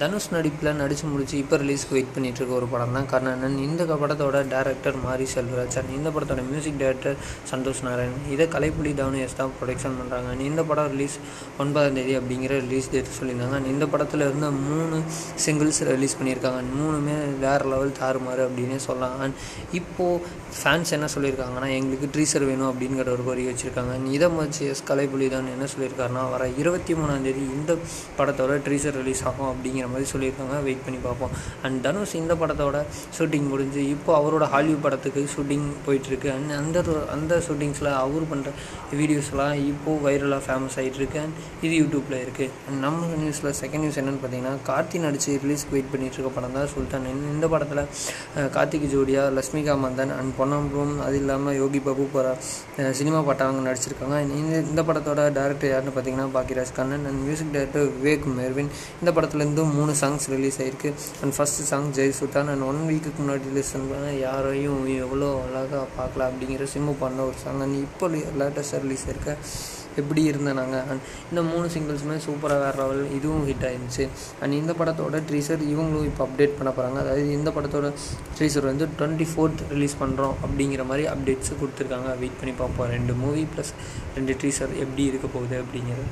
தனுஷ் நடிப்பில் நடித்து முடிச்சு இப்போ ரிலீஸ்க்கு வெயிட் பண்ணிட்டு இருக்க ஒரு படம் தான். கர்ணன் இந்த படத்தோட டேரக்டர் மாரி செல்வராஜ் and இந்த படத்தோட மியூசிக் டைரக்டர் சந்தோஷ் நாராயண். இதை கலைப்புலி தானு எஸ் தான் ப்ரொடக்ஷன் பண்ணுறாங்க இந்த படம் ரிலீஸ் ஒன்பதாம் தேதி அப்படிங்கிற ரிலீஸ் டேட் சொல்லியிருந்தாங்க. இந்த படத்தில் இருந்த மூணு சிங்கிள்ஸ் ரிலீஸ் பண்ணியிருக்காங்க. மூணுமே வேறு லெவல் தாறுமாறு அப்படின்னே சொல்லலாம் அண்ட் இப்போது ஃபேன்ஸ் என்ன சொல்லியிருக்காங்கன்னா எங்களுக்கு ட்ரீசர் வேணும் அப்படிங்கிற ஒரு கோரி வச்சுருக்காங்க. இதை வச்சு எஸ் கலைப்புலி தான் என்ன சொல்லியிருக்காருன்னா வர இருபத்தி மூணாம் தேதி இந்த படத்தோட ட்ரீசர் ரிலீஸ் ஆகும் அப்படிங்கிற மாதிரி சொல்லியிருக்காங்க. வெயிட் பண்ணி பார்ப்போம். அண்ட் தனுஷ் இந்த படத்தோட ஷூட்டிங் முடிஞ்சு இப்போ அவரோட ஹாலிவுட் படத்துக்கு ஷூட்டிங் போயிட்டுருக்கு. அண்ட் அந்த அந்த ஷூட்டிங்ஸில் அவர் பண்ணுற வீடியோஸ்லாம் இப்போது வைரலாக ஃபேமஸ் ஆகிட்டுருக்கு அண்ட் இது யூடியூப்பில் இருக்குது அண்ட் நம்ம நியூஸில் செகண்ட் நியூஸ் என்னென்னு பார்த்தீங்கன்னா கார்த்தி நடித்து ரிலீஸ்க்கு வெயிட் பண்ணிட்டு இருக்க படம் தான் சுல்தான் இந்த- படத்தில் கார்த்திக் ஜோடியா லக்ஷ்மிகா மந்தன் அண்ட் பொன்னம்புரம் அது இல்லாமல் யோகி பாபு போகிற சினிமா பட்டவங்க நடிச்சிருக்காங்க. இந்த இந்த படத்தோட டேரக்டர் யாருன்னு பார்த்தீங்கன்னா Bhagyaraj Kannan. And music director Vivek Merwin. இந்த படத்துலேருந்து மூணு சாங்ஸ் ரிலீஸ் ஆயிருக்கு. And first song Jai Sultan and one வீக்குக்கு முன்னாடி ரிலீஸ் பண்ண யாரையும் எவ்வளோ அழகாக பார்க்கலாம் அப்படிங்கிற சிம்மு பண்ண ஒரு சாங் அண்ட் இப்போ லேட்டஸ்ட்டாக ரிலீஸ் ஆயிருக்க. எப்படி இருந்தேன் நாங்கள் அண்ட் இந்த மூணு சிங்கிள்ஸுமே சூப்பராக வேறு லெவல் இதுவும் ஹிட் ஆயிருந்துச்சு. அண்ட் இந்த படத்தோட ட்ரீசர் இவங்களும் இப்போ அப்டேட் பண்ண போகிறாங்க அதாவது இந்த படத்தோட ட்ரீசர் வந்து டுவெண்ட்டி ஃபோர்த் ரிலீஸ் பண்ணுறோம் அப்படிங்கிற மாதிரி அப்டேட்ஸு கொடுத்துருக்காங்க. வெயிட் பண்ணி பார்ப்போம். ரெண்டு மூவி ப்ளஸ் ரெண்டு ட்ரீசர் எப்படி இருக்க போகுது அப்படிங்கிறது.